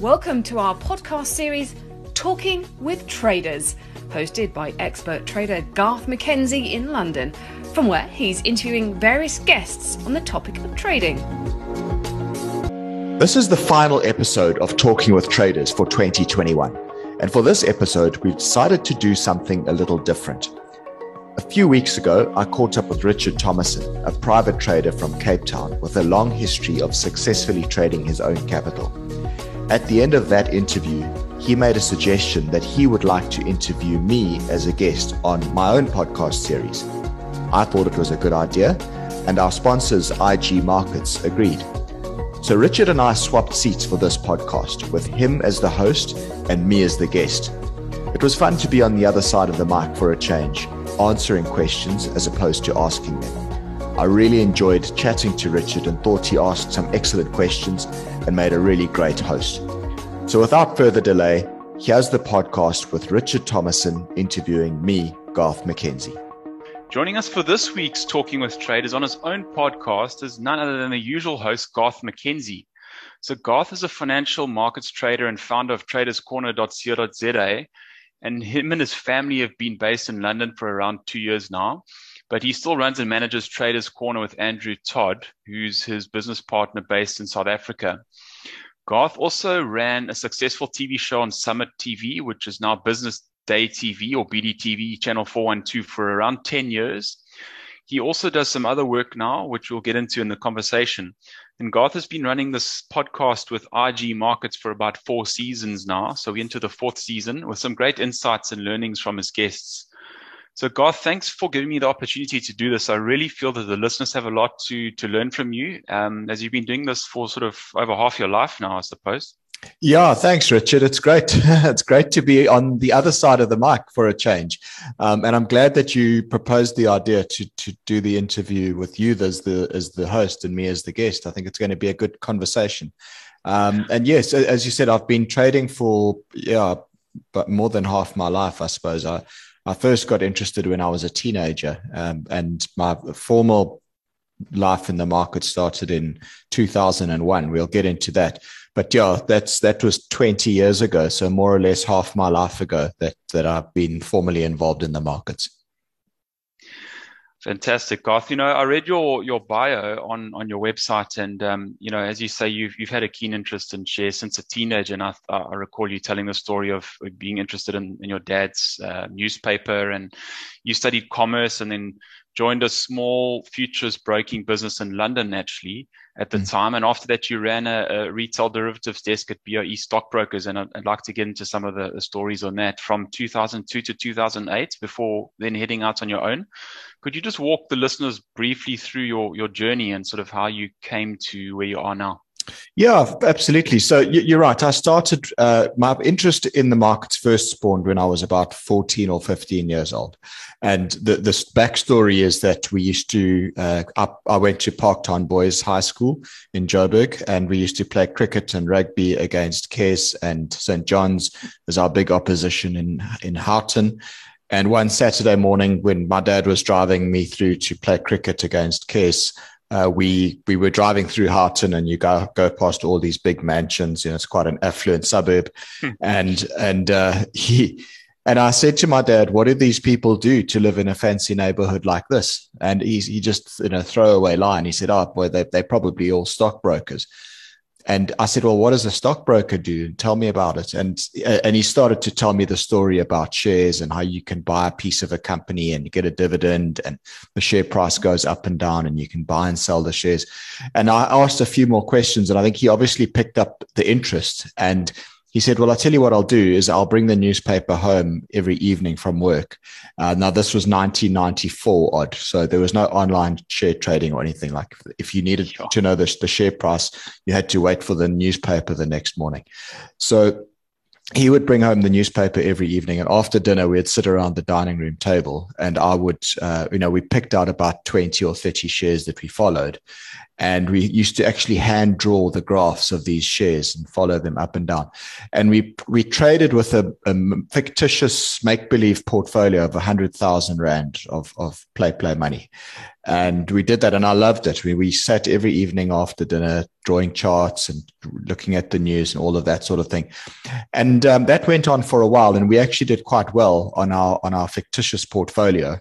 Welcome to our podcast series, Talking with Traders, hosted by expert trader Garth McKenzie in London, from where he's interviewing various guests on the topic of trading. This is the final episode of Talking with Traders for 2021. And for this episode, we've decided to do something a little different. A few weeks ago, I caught up with Richard Thomason, a private trader from Cape Town with a long history of successfully trading his own capital. At the end of that interview, he made a suggestion that he would like to interview me as a guest on my own podcast series. I thought it was a good idea, and our sponsors, IG Markets, agreed. So Richard and I swapped seats for this podcast, with him as the host and me as the guest. It was fun to be on the other side of the mic for a change answering questions as opposed to asking them. I really enjoyed chatting to Richard and thought he asked some excellent questions and made a really great host. So without further delay, here's the podcast with Richard Thomason interviewing me, Garth McKenzie. Joining us for this week's Talking with Traders on his own podcast is none other than the usual host, Garth McKenzie. So Garth is a financial markets trader and founder of traderscorner.co.za and him and his family have been based in London for around two years now. But he still runs and manages Traders Corner with Andrew Todd, who's his business partner based in South Africa. Garth also ran a successful TV show on Summit TV, which is now Business Day TV or BDTV Channel 412 for around 10 years. He also does some other work now, which we'll get into in the conversation. And Garth has been running this podcast with IG Markets for about four seasons now. So we're into the fourth season with some great insights and learnings from his guests. So Garth, thanks for giving me the opportunity to do this. I really feel that the listeners have a lot to to learn from you, um, as you've been doing this for sort of over half your life now, I suppose. Yeah, thanks, Richard. It's great. it's great to be on the other side of the mic for a change, um, and I'm glad that you proposed the idea to to do the interview with you as the as the host and me as the guest. I think it's going to be a good conversation. Um, and yes, as you said, I've been trading for yeah, but more than half my life, I suppose. I I first got interested when I was a teenager, um, and my formal life in the market started in 2001. We'll get into that but yeah, that's that was 20 years ago. So more or less half my life ago that that I've been formally involved in the markets. Fantastic, Garth. You know, I read your your bio on on your website, and um, you know, as you say, you've you've had a keen interest in shares since a teenager, and I, I recall you telling the story of being interested in, in your dad's uh, newspaper, and you studied commerce, and then joined a small futures broking business in London, actually, at the mm. time. And after that, you ran a, a, retail derivatives desk at BOE Stockbrokers. And I'd, I'd like to get into some of the, the, stories on that from 2002 to 2008 before then heading out on your own. Could you just walk the listeners briefly through your, your journey and sort of how you came to where you are now? Yeah, absolutely. So you're right. I started uh, my interest in the markets first spawned when I was about 14 or 15 years old. And the, this backstory is that we used to, uh, I, I, went to Parktown Boys High School in Joburg, and we used to play cricket and rugby against Kes and St. John's as our big opposition in, in Houghton. And one Saturday morning, when my dad was driving me through to play cricket against Kes, uh, we we were driving through Houghton, and you go go past all these big mansions. You know, it's quite an affluent suburb, hmm. and and uh, he and I said to my dad, "What do these people do to live in a fancy neighborhood like this?" And he he just in a throwaway line, he said, "Oh, boy, they they're probably all stockbrokers." And I said, "Well, what does a stockbroker do? Tell me about it." And uh, and he started to tell me the story about shares and how you can buy a piece of a company and get a dividend, and the share price goes up and down, and you can buy and sell the shares. And I asked a few more questions, and I think he obviously picked up the interest and he said, Well, I'll tell you what I'll do is I'll bring the newspaper home every evening from work. Uh, now, this was 1994 odd. So there was no online share trading or anything. Like if you needed sure. to know the, the share price, you had to wait for the newspaper the next morning. So he would bring home the newspaper every evening and after dinner we'd sit around the dining room table and i would uh, you know we picked out about 20 or 30 shares that we followed and we used to actually hand draw the graphs of these shares and follow them up and down. And we we traded with a, a fictitious make believe portfolio of hundred thousand rand of of play play money, and we did that, and I loved it. We we sat every evening after dinner drawing charts and looking at the news and all of that sort of thing, and um, that went on for a while, and we actually did quite well on our on our fictitious portfolio.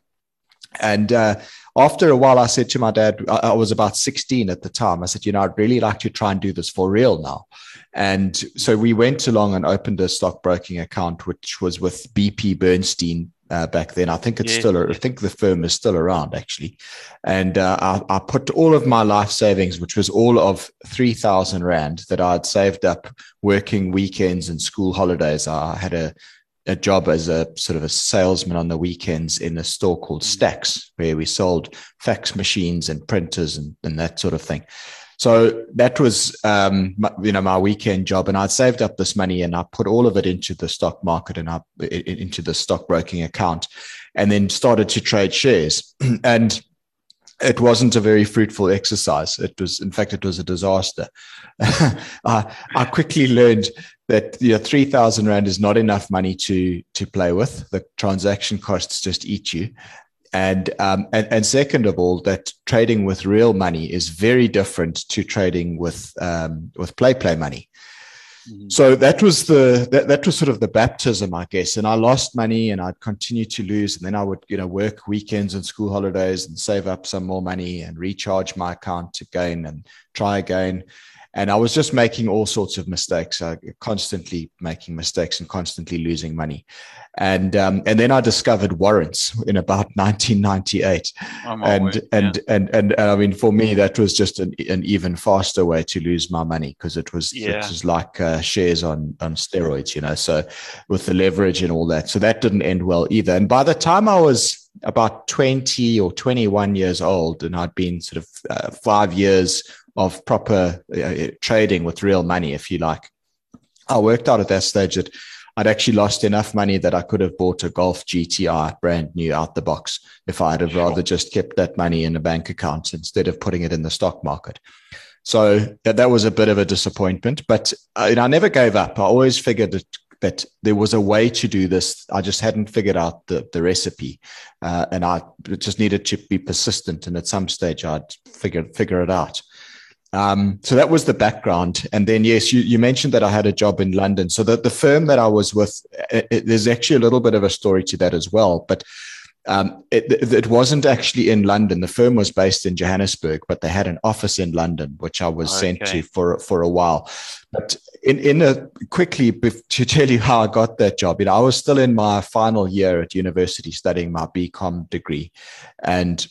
And uh, after a while, I said to my dad, I, was about 16 at the time. I said, you know, I'd really like to try and do this for real now. And so we went along and opened a stockbroking account, which was with BP Bernstein uh, back then. I think it's yeah. still, I think the firm is still around actually. And uh, I, I, put all of my life savings, which was all of 3,000 Rand that I'd saved up working weekends and school holidays. I had a a job as a sort of a salesman on the weekends in a store called mm. Stacks, where we sold fax machines and printers and, and that sort of thing. So that was, um, my, you know, my weekend job, and I'd saved up this money and I put all of it into the stock market and I into the stockbroking account, and then started to trade shares. and it wasn't a very fruitful exercise. It was, in fact, it was a disaster. I, I, quickly learned that you know, 3000 rand is not enough money to to play with. The transaction costs just eat you. And um, and, and second of all that trading with real money is very different to trading with um, with play play money. Mm-hmm. so that was the that, that was sort of the baptism i guess. And i lost money and i'd continue to lose. And then i would you know work weekends and school holidays and save up some more money and recharge my account again and try again and I was just making all sorts of mistakes, uh, constantly making mistakes and constantly losing money. And um, and then I discovered warrants in about 1998, and, and, yeah. and, and and I mean for me that was just an, an even faster way to lose my money because it was yeah. it was like uh, shares on on steroids, you know. So with the leverage and all that, so that didn't end well either. And by the time I was about 20 or 21 years old and I'd been sort of uh, five years of proper uh, trading with real money, if you like. I worked out at that stage that I'd actually lost enough money that I could have bought a Golf GTI brand new out the box if I'd have rather just kept that money in a bank account instead of putting it in the stock market. So that, that was a bit of a disappointment, but I, uh, I never gave up. I always figured that, that there was a way to do this. I just hadn't figured out the, the recipe, uh, and I just needed to be persistent. And at some stage, I'd figure figure it out. Um, so that was the background. And then, yes, you, you mentioned that I had a job in London. So the, the firm that I was with, it, it, there's actually a little bit of a story to that as well. But um, it, it, wasn't actually in London. The firm was based in Johannesburg, but they had an office in London, which I was okay. sent to for for a while. But in in a quickly to tell you how I got that job, you know, I was still in my final year at university studying my BCom degree, and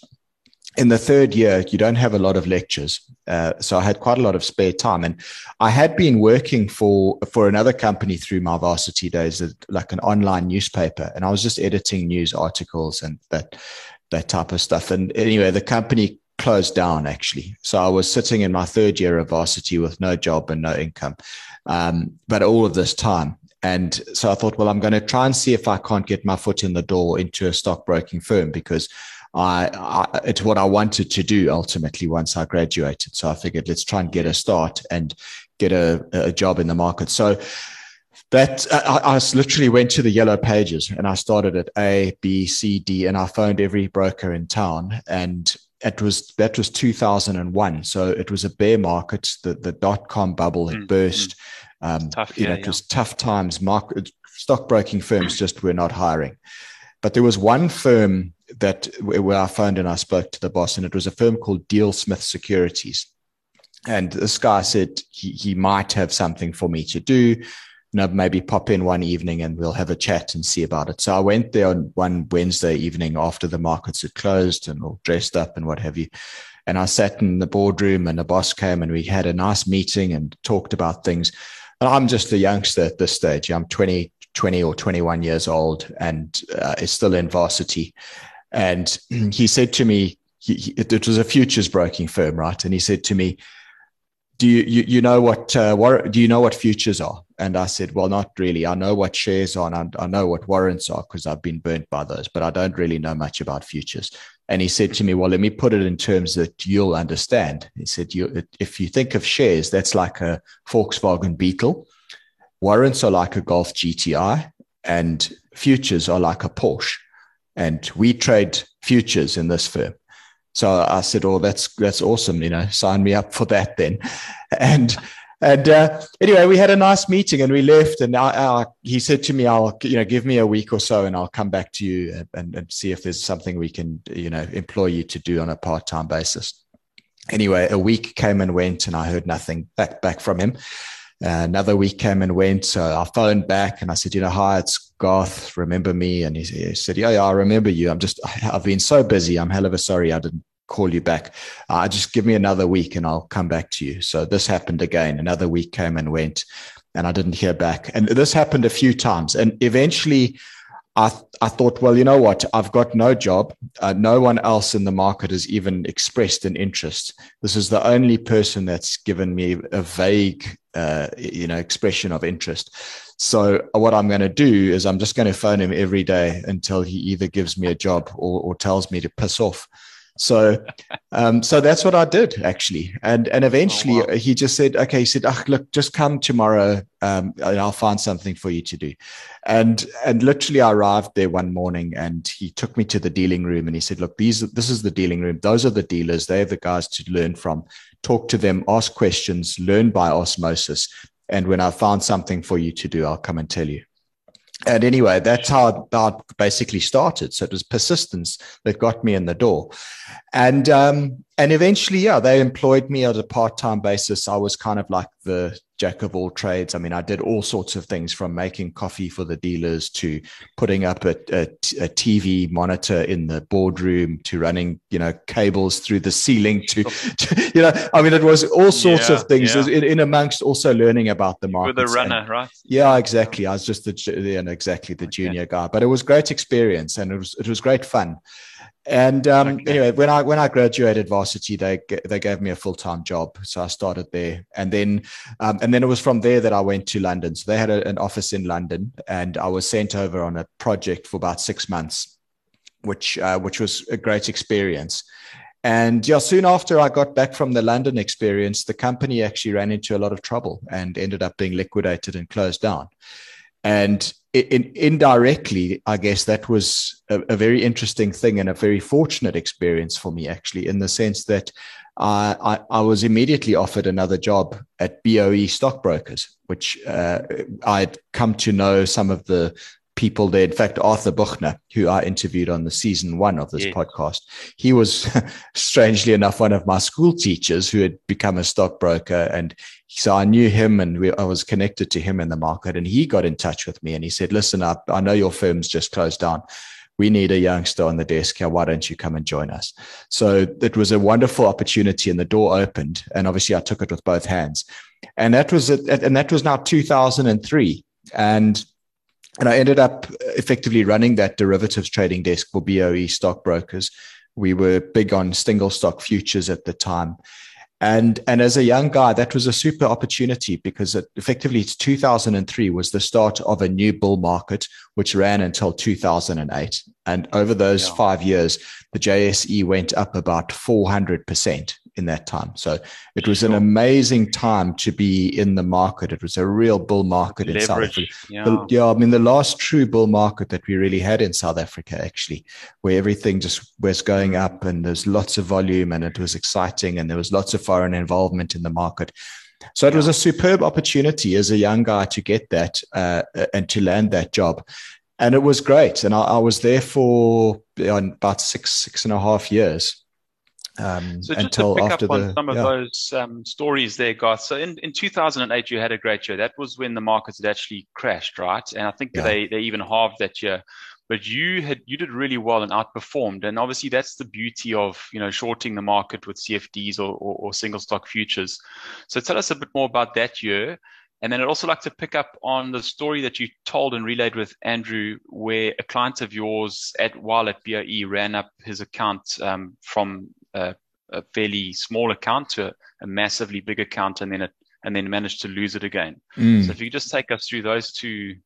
in the third year, you don't have a lot of lectures. Uh, so I had quite a lot of spare time. And I had been working for, for another company through my varsity days, like an online newspaper. And I was just editing news articles and that, that type of stuff. And anyway, the company closed down actually. So I was sitting in my third year of varsity with no job and no income. Um, but all of this time. And so I thought, well, I'm going to try and see if I can't get my foot in the door into a stockbroking firm because I, I, it's what I wanted to do ultimately once I graduated. So I figured let's try and get a start and get a, a job in the market. So that I, I, literally went to the yellow pages and I started at A, B, C, D, and I phoned every broker in town. And it was that was 2001. So it was a bear market. The the dot com bubble had mm, burst. Mm. Um, tough, you yeah, know, it yeah. was tough times. Market stockbroking firms just were not hiring. But there was one firm that where I phoned and I spoke to the boss, and it was a firm called Deal Smith Securities. And this guy said he, he might have something for me to do. You know, maybe pop in one evening and we'll have a chat and see about it. So I went there on one Wednesday evening after the markets had closed and all dressed up and what have you. And I sat in the boardroom and the boss came and we had a nice meeting and talked about things. And I'm just a youngster at this stage. I'm 20, 20 or 21 years old and uh, is still in varsity. And he said to me, he, he, it was a futures broking firm, right? And he said to me, do you, you, you know what, uh, what, do you know what futures are? And I said, well, not really. I know what shares are and I, I know what warrants are because I've been burnt by those, but I don't really know much about futures. And he said to me, well, let me put it in terms that you'll understand. He said, you, if you think of shares, that's like a Volkswagen Beetle. Warrants are like a Golf GTI and futures are like a Porsche. And we trade futures in this firm. So I said, "Oh, that's that's awesome. You know, sign me up for that then." And and uh, anyway, we had a nice meeting and we left. And I, I, he said to me, "I'll you know give me a week or so, and I'll come back to you and, and see if there's something we can you know employ you to do on a part time basis." Anyway, a week came and went, and I heard nothing back back from him. Uh, another week came and went. So I phoned back and I said, you know, hi, it's Garth. Remember me? And he, he said, yeah, yeah, I remember you. I'm just, I've been so busy. I'm hell of a sorry I didn't call you back. Uh, just give me another week and I'll come back to you. So this happened again. Another week came and went, and I didn't hear back. And this happened a few times. And eventually, I, I thought, well, you know what? I've got no job. Uh, no one else in the market has even expressed an interest. This is the only person that's given me a vague, uh, you know, expression of interest. So what I'm going to do is I'm just going to phone him every day until he either gives me a job or, or tells me to piss off. So, um, so that's what I did actually. And and eventually oh, wow. he just said, okay, he said, oh, look, just come tomorrow, um, and I'll find something for you to do. And and literally, I arrived there one morning, and he took me to the dealing room, and he said, look, these this is the dealing room. Those are the dealers. They're the guys to learn from. Talk to them, ask questions, learn by osmosis. And when I found something for you to do, I'll come and tell you and anyway, that's how I basically started. So it was persistence that got me in the door, and um, and eventually, yeah, they employed me on a part time basis. I was kind of like the jack of all trades. I mean, I did all sorts of things from making coffee for the dealers to putting up a, a, a, TV monitor in the boardroom to running, you know, cables through the ceiling to, to you know, I mean, it was all sorts yeah, of things yeah. in, in, amongst also learning about the market. With a runner, and, right? Yeah, exactly. I was just the, you know, exactly the junior okay. guy, but it was great experience and it was, it was great fun. And um, okay. anyway, when I when I graduated varsity, they they gave me a full time job, so I started there, and then um, and then it was from there that I went to London. So they had a, an office in London, and I was sent over on a project for about six months, which uh, which was a great experience. And yeah, soon after I got back from the London experience, the company actually ran into a lot of trouble and ended up being liquidated and closed down. And in, indirectly, I guess that was a, a, very interesting thing and a very fortunate experience for me, actually, in the sense that I, I, was immediately offered another job at BOE Stockbrokers, which uh, I'd come to know some of the people there. In fact, Arthur Buchner, who I interviewed on the season one of this yeah. podcast, he was strangely enough one of my school teachers who had become a stockbroker. And so I knew him and we, I was connected to him in the market. And he got in touch with me and he said, Listen, I, I know your firm's just closed down. We need a youngster on the desk here. Why don't you come and join us? So it was a wonderful opportunity and the door opened. And obviously I took it with both hands. And that was it. And that was now 2003. And and I ended up uh, effectively running that derivatives trading desk for BOE stockbrokers. We were big on single stock futures at the time. And, and as a young guy, that was a super opportunity because it, effectively 2003 was the start of a new bull market, which ran until 2008. And over those yeah. five years, the JSE went up about 400% in that time. So it was sure. an amazing time to be in the market. It was a real bull market Leverage, in South Africa. Yeah. The, yeah, I mean, the last true bull market that we really had in South Africa, actually, where everything just was going up and there's lots of volume and it was exciting and there was lots of foreign involvement in the market. So it was a superb opportunity as a young guy to get that uh, and to land that job. And it was great. And I, I was there for about six, six and a half years. Um, so just to pick up on the, some of yeah. those um, stories there, Garth. So in, in 2008, you had a great year. That was when the markets had actually crashed, right? And I think yeah. they, they even halved that year. But you had you did really well and outperformed, and obviously that's the beauty of you know shorting the market with CFDs or, or, or single stock futures. So tell us a bit more about that year, and then I'd also like to pick up on the story that you told and relayed with Andrew, where a client of yours at while at BOE ran up his account um, from uh, a fairly small account to a, a massively big account, and then it and then managed to lose it again. Mm. So if you could just take us through those two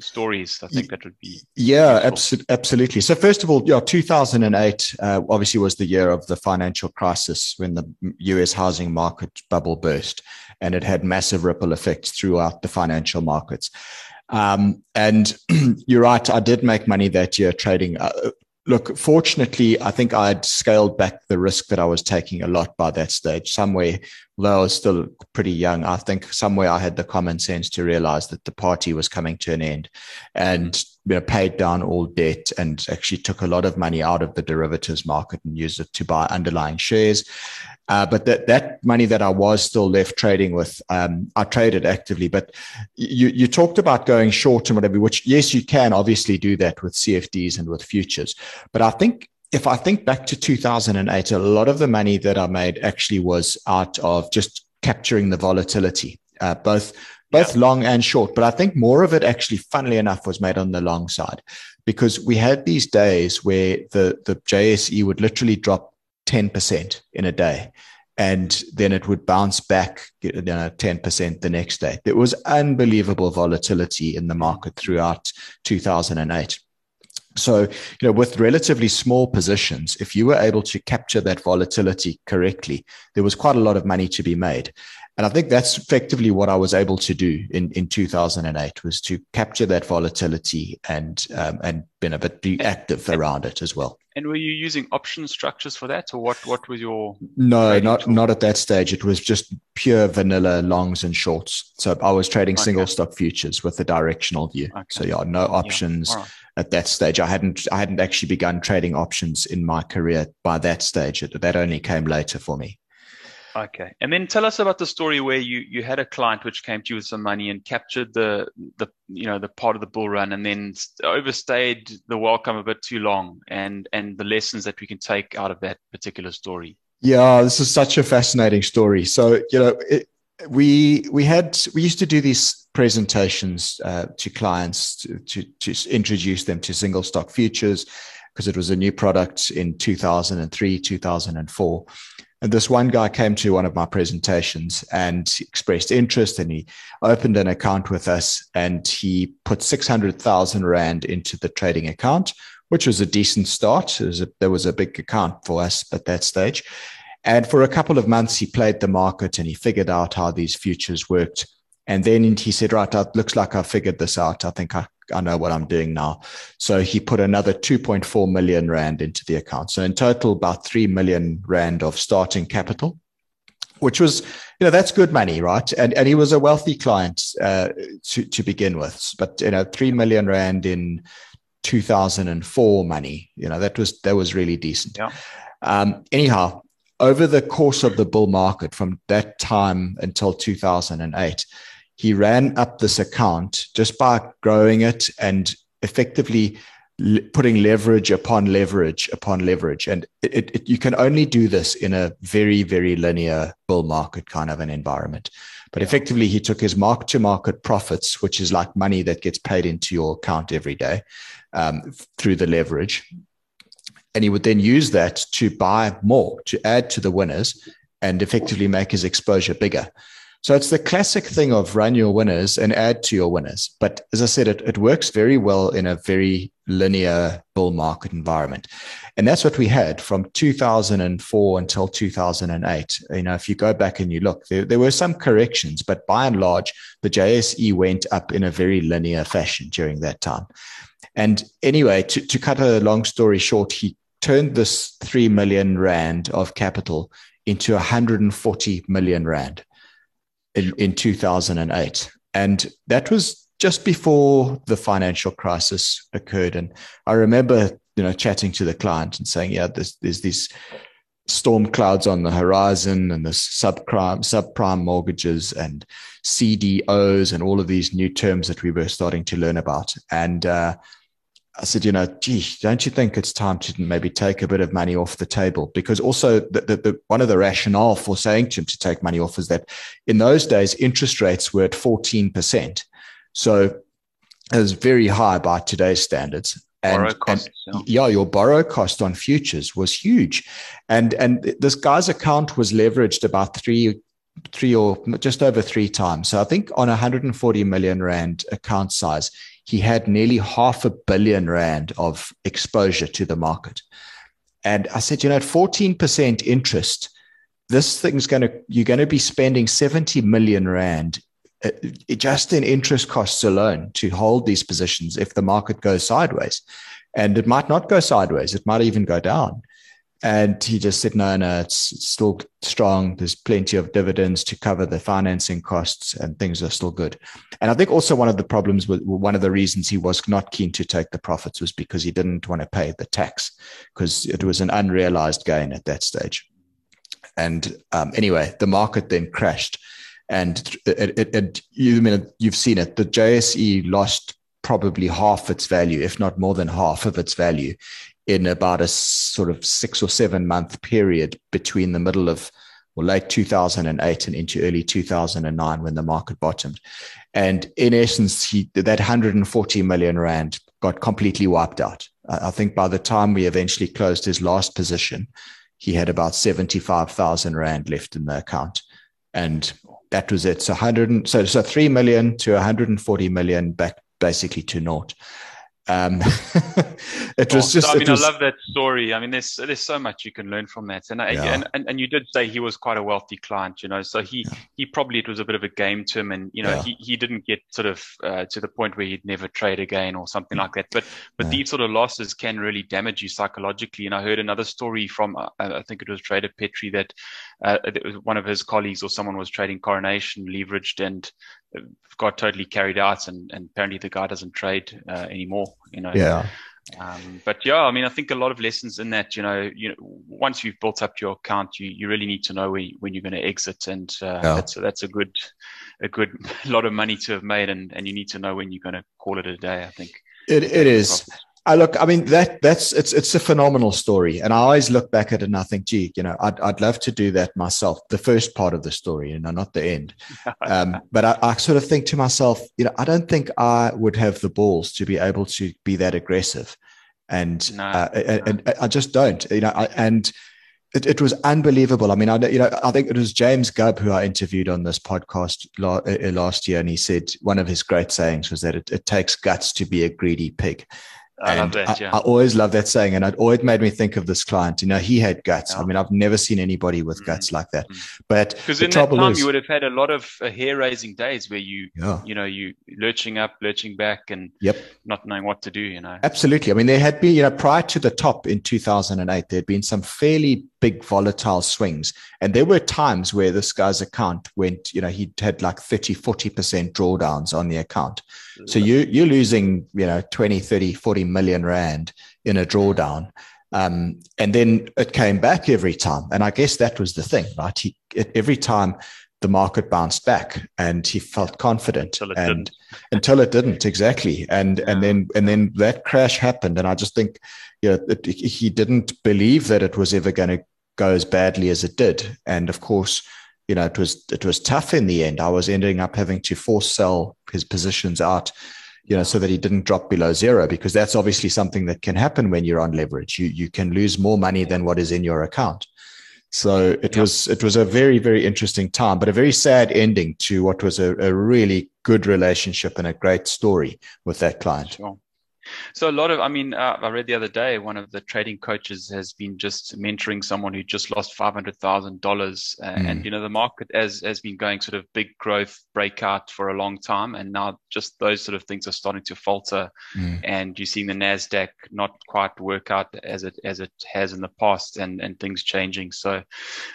stories, I think that would be yeah, abso- absolutely. So first of all, yeah, 2008 uh, obviously was the year of the financial crisis when the U.S. housing market bubble burst, and it had massive ripple effects throughout the financial markets. Um, and you're right, I did make money that year trading. Uh, look, fortunately, I think I had scaled back the risk that I was taking a lot by that stage. Somewhere, although I was still pretty young, I think somewhere I had the common sense to realize that the party was coming to an end and you know, paid down all debt and actually took a lot of money out of the derivatives market and used it to buy underlying shares. Uh, but that that money that I was still left trading with, um, I traded actively. But you you talked about going short and whatever, which yes, you can obviously do that with CFDs and with futures. But I think if I think back to 2008, a lot of the money that I made actually was out of just capturing the volatility, uh, both both yeah. long and short. But I think more of it actually, funnily enough, was made on the long side because we had these days where the the JSE would literally drop 10% in a day. And then it would bounce back, you know, 10% the next day. There was unbelievable volatility in the market throughout 2008. So, you know, with relatively small positions, if you were able to capture that volatility correctly, there was quite a lot of money to be made. And I think that's effectively what I was able to do in, in 2008 was to capture that volatility and um, and been a bit active around it as well. And were you using option structures for that, or what? What was your no, not tool? not at that stage. It was just pure vanilla longs and shorts. So I was trading okay. single stock futures with a directional view. Okay. So yeah, no options yeah. right. At that stage. I hadn't I hadn't actually begun trading options in my career by that stage. That only came later for me. Okay, and then tell us about the story where you you had a client which came to you with some money and captured the the you know the part of the bull run and then overstayed the welcome a bit too long and and the lessons that we can take out of that particular story. Yeah, this is such a fascinating story. So you know. It, we we had we used to do these presentations uh, to clients to, to, to introduce them to single stock futures because it was a new product in 2003 2004 and this one guy came to one of my presentations and expressed interest and he opened an account with us and he put 600,000 Rand into the trading account, which was a decent start. Was a, there was a big account for us at that stage. And for a couple of months, he played the market and he figured out how these futures worked. And then he said, right, it looks like I figured this out. I think I I know what I'm doing now. So he put another 2.4 million Rand into the account. So in total, about 3 million Rand of starting capital, which was, you know, that's good money, right? And, and he was a wealthy client uh, to, to begin with. But, you know, 3 million Rand in 2004 money, you know, that was, that was really decent. Yeah. Um, anyhow, over the course of the bull market from that time until 2008, he ran up this account just by growing it and effectively putting leverage upon leverage upon leverage. And it, it, you can only do this in a very, very linear bull market kind of an environment. But effectively, he took his mark to market profits, which is like money that gets paid into your account every day um, through the leverage. And he would then use that to buy more, to add to the winners and effectively make his exposure bigger. So it's the classic thing of run your winners and add to your winners. But as I said, it, it works very well in a very linear bull market environment. And that's what we had from 2004 until 2008. You know, if you go back and you look, there, there were some corrections, but by and large, the JSE went up in a very linear fashion during that time. And anyway, to, to cut a long story short, he turned this 3 million Rand of capital into 140 million Rand in, in 2008. And that was just before the financial crisis occurred. And I remember, you know, chatting to the client and saying, yeah, there's, there's these storm clouds on the horizon and the subprime, subprime mortgages and CDOs and all of these new terms that we were starting to learn about. And, uh, I said, you know, gee, don't you think it's time to maybe take a bit of money off the table? Because also, the, the, the, one of the rationale for saying to him to take money off is that in those days, interest rates were at 14%. So it was very high by today's standards. And, cost, and yeah. yeah, your borrow cost on futures was huge, and and this guy's account was leveraged about three three or just over three times. So I think on a 140 million rand account size, he had nearly half a billion rand of exposure to the market. And I said, you know, at 14% interest, this thing's going to, you're going to be spending 70 million rand uh, just in interest costs alone to hold these positions if the market goes sideways. And it might not go sideways, it might even go down. And he just said, no, no, it's still strong. There's plenty of dividends to cover the financing costs, and things are still good. And I think also one of the problems with one of the reasons he was not keen to take the profits was because he didn't want to pay the tax because it was an unrealized gain at that stage. And um, anyway, the market then crashed and it, it, it, you mean you've seen it. The JSE lost probably half its value, if not more than half of its value, in about a sort of six or seven month period between the middle of well, late 2008 and into early 2009 when the market bottomed. And in essence, he, that 140 million rand got completely wiped out. I think by the time we eventually closed his last position, he had about 75,000 rand left in the account. And that was it. So 100, so so three million to 140 million back basically to naught. Um, it was just. I mean, was, I love that story. I mean, there's there's so much you can learn from that, and I, yeah. and, and, and you did say he was quite a wealthy client, you know. So he yeah. he probably it was a bit of a game to him, and you know yeah. he, he didn't get sort of uh, to the point where he'd never trade again or something like that. But but these sort of losses can really damage you psychologically. And I heard another story from uh, I think it was Trader Petrie that uh, one of his colleagues or someone was trading Coronation leveraged and got totally carried out, and, and apparently the guy doesn't trade uh, anymore. You know. Yeah. Um, but yeah, I mean, I think a lot of lessons in that. You know, you know, once you've built up your account, you, you really need to know when, when you're going to exit, and uh, yeah. that's that's a good a good lot of money to have made, and, and you need to know when you're going to call it a day. I think it it is. I look, I mean, that that's it's it's a phenomenal story, and I always look back at it and I think, gee, you know, I'd I'd love to do that myself. The first part of the story, you know, not the end. Um, but I, I sort of think to myself, you know, I don't think I would have the balls to be able to be that aggressive, and no, uh, no. And, and, I just don't, you know, I, and. It, it, was unbelievable. I mean, I you know, I think it was James Gubb who I interviewed on this podcast uh, last year, and he said one of his great sayings was that it, it takes guts to be a greedy pig. I and love that. Yeah. I, I, always love that saying, and it always made me think of this client. You know, he had guts. Yeah. I mean, I've never seen anybody with mm guts like that. mm But because in that time, is, you would have had a lot of uh, hair-raising days where you, yeah. you know, you lurching up, lurching back, and yep. not knowing what to do. You know, absolutely. I mean, there had been, you know, prior to the top in 2008, there had been some fairly big volatile swings. And there were times where this guy's account went, you know, he had like 30, 40% drawdowns on the account. So you, you're losing, you know, 20, 30, 40 million Rand in a drawdown. Um, and then it came back every time. And I guess that was the thing, right? He, every time the market bounced back and he felt confident until it and didn't. until it didn't exactly. And, yeah. and then, and then that crash happened. And I just think, you know, it, he didn't believe that it was ever going to go as badly as it did. And of course, you know, it was it was tough in the end. I was ending up having to force sell his positions out, you know, so that he didn't drop below zero, because that's obviously something that can happen when you're on leverage. You you can lose more money than what is in your account. So it yep. was it was a very very interesting time, but a very sad ending to what was a, a really good relationship and a great story with that client. Sure. So a lot of, I mean, uh, I read the other day one of the trading coaches has been just mentoring someone who just lost five hundred thousand dollars, mm. and you know the market has has been going sort of big growth breakout for a long time, and now just those sort of things are starting to falter, mm. and you're seeing the Nasdaq not quite work out as it as it has in the past, and and things changing. So,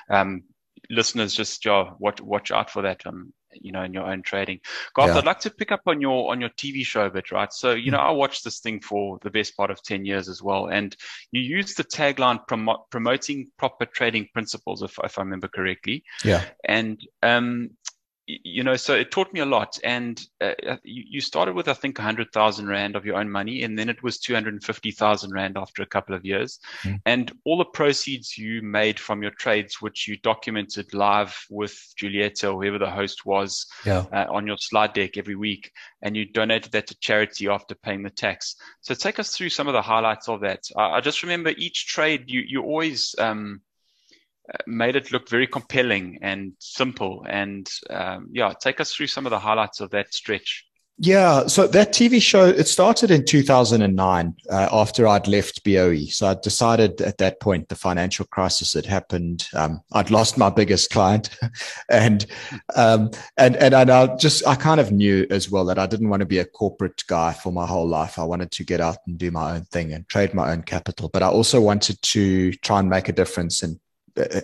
um, listeners, just uh, watch watch out for that. Um, you know, in your own trading. Garth, yeah. I'd like to pick up on your on your TV show a bit, right? So, you know, I watched this thing for the best part of 10 years as well. And you used the tagline promo- promoting proper trading principles, if, if I remember correctly. Yeah. And um, you know, so it taught me a lot. And uh, uh you, started with, I think, 100,000 Rand of your own money, and then it was 250,000 Rand after a couple of years. Mm. And all the proceeds you made from your trades, which you documented live with Julieta or whoever the host was yeah. uh, on your slide deck every week, and you donated that to charity after paying the tax. So take us through some of the highlights of that. I, I just remember each trade, you, you always, um, made it look very compelling and simple. And um, yeah, take us through some of the highlights of that stretch. Yeah, so that TV show it started in 2009 uh, after I'd left BOE. So I decided at that point the financial crisis had happened. Um, I'd lost my biggest client, and um, and and I just I kind of knew as well that I didn't want to be a corporate guy for my whole life. I wanted to get out and do my own thing and trade my own capital, but I also wanted to try and make a difference and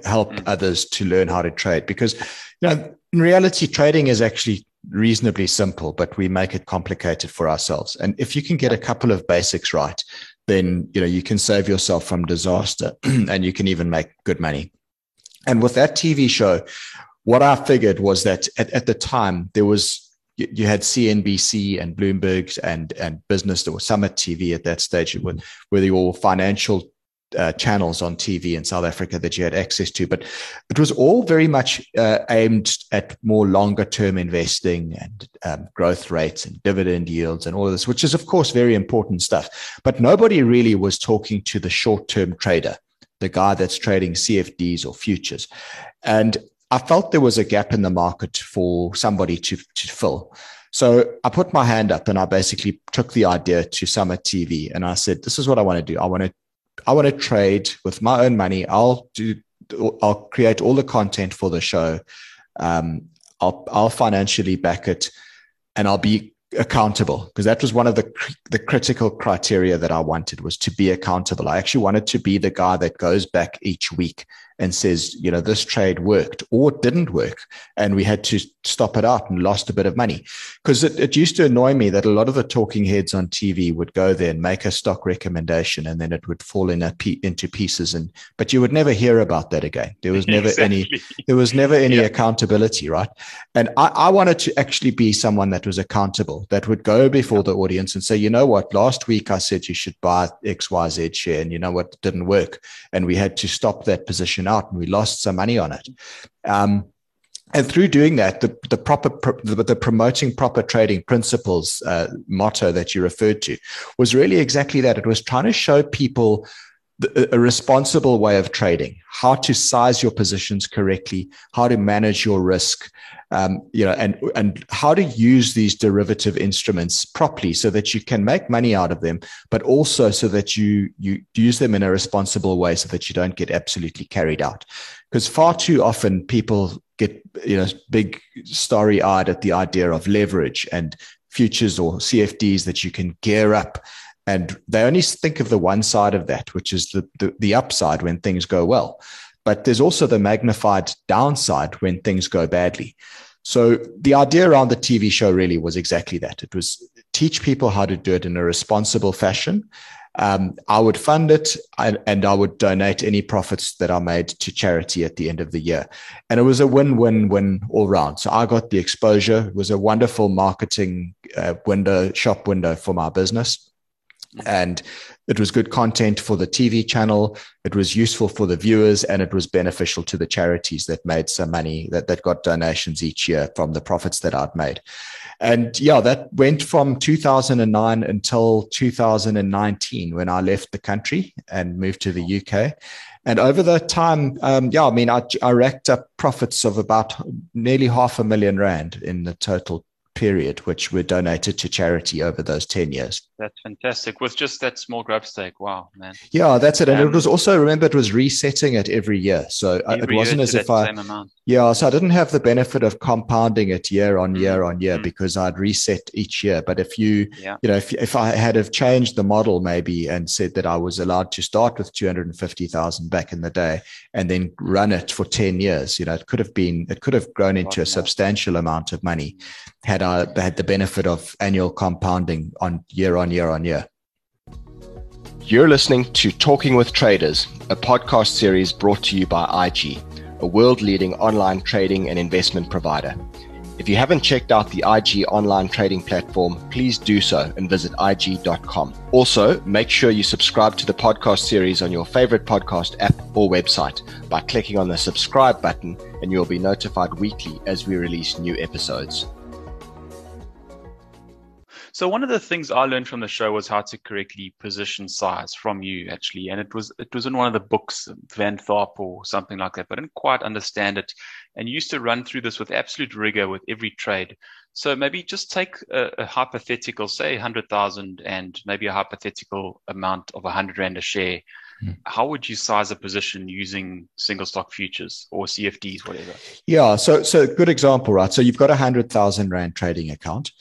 help mm. others to learn how to trade. Because you know in reality trading is actually reasonably simple but we make it complicated for ourselves. And if you can get a couple of basics right then you know you can save yourself from disaster and you can even make good money. And with that tv show what i figured was that at, at the time there was you, had cnbc and bloomberg and and business or summit tv at that stage with where all financial uh, channels on TV in South Africa that you had access to, but it was all very much uh, aimed at more longer term investing and um, growth rates and dividend yields and all of this, which is, of course, very important stuff. But nobody really was talking to the short term trader, the guy that's trading CFDs or futures. And I felt there was a gap in the market for somebody to, to fill. So I put my hand up and I basically took the idea to Summit TV and I said, This is what I want to do. I want to I want to trade with my own money. I'll do. I'll create all the content for the show. Um, I'll I'll financially back it, and I'll be accountable because that was one of the the critical criteria that I wanted was to be accountable. I actually wanted to be the guy that goes back each week and says, you know, this trade worked or didn't work. And we had to stop it out and lost a bit of money. Because it, it used to annoy me that a lot of the talking heads on TV would go there and make a stock recommendation and then it would fall in pe- into pieces. And but you would never hear about that again. There was never exactly. any there was never any yeah. accountability, right? And I, I wanted to actually be someone that was accountable, that would go before the audience and say, you know what, last week I said you should buy XYZ share, and you know what, it didn't work. And we had to stop that position out and we lost some money on it. Um, and through doing that, the, the proper the, the promoting proper trading principles uh, motto that you referred to was really exactly that. It was trying to show people a responsible way of trading, how to size your positions correctly, how to manage your risk, um, you know, and and how to use these derivative instruments properly so that you can make money out of them, but also so that you you use them in a responsible way so that you don't get absolutely carried out. Because far too often people get you know big starry eyed at the idea of leverage and futures or CFDs that you can gear up and they only think of the one side of that, which is the, the, the upside when things go well. But there's also the magnified downside when things go badly. So the idea around the TV show really was exactly that. It was teach people how to do it in a responsible fashion. Um, I would fund it and, and, I would donate any profits that I made to charity at the end of the year. And it was a win win win all round. So I got the exposure. It was a wonderful marketing uh, window, shop window for my business and it was good content for the TV channel. It was useful for the viewers and it was beneficial to the charities that made some money that, that got donations each year from the profits that I'd made. And yeah, that went from 2009 until 2019 when I left the country and moved to the UK. And over that time, um, yeah, I mean, I, I racked up profits of about nearly half a million rand in the total period, which were donated to charity over those 10 years. That's fantastic. With just that small grub stake. Wow, man. Yeah, that's it. And um, it was also, remember, it was resetting it every year. So uh, every it wasn't as if I, yeah, so I didn't have the benefit of compounding it year on mm year on year mm because I'd reset each year. But if you, yeah. you know, if, if I had have changed the model maybe and said that I was allowed to start with 250,000 back in the day and then run it for 10 years, you know, it could have been, it could have grown into a substantial amount of money had I had the benefit of annual compounding on year on year on year. You're listening to Talking with Traders, a podcast series brought to you by IG, a world leading online trading and investment provider. If you haven't checked out the IG online trading platform, please do so and visit IG.com. Also, make sure you subscribe to the podcast series on your favorite podcast app or website by clicking on the subscribe button, and you'll be notified weekly as we release new episodes. So one of the things I learned from the show was how to correctly position size from you actually, and it was it was in one of the books, Van Tharp or something like that, but I didn't quite understand it. And you used to run through this with absolute rigor with every trade. So maybe just take a, a hypothetical, say hundred thousand, and maybe a hypothetical amount of hundred rand a share. Hmm. How would you size a position using single stock futures or CFDs, whatever? Yeah, so so good example, right? So you've got a hundred thousand rand trading account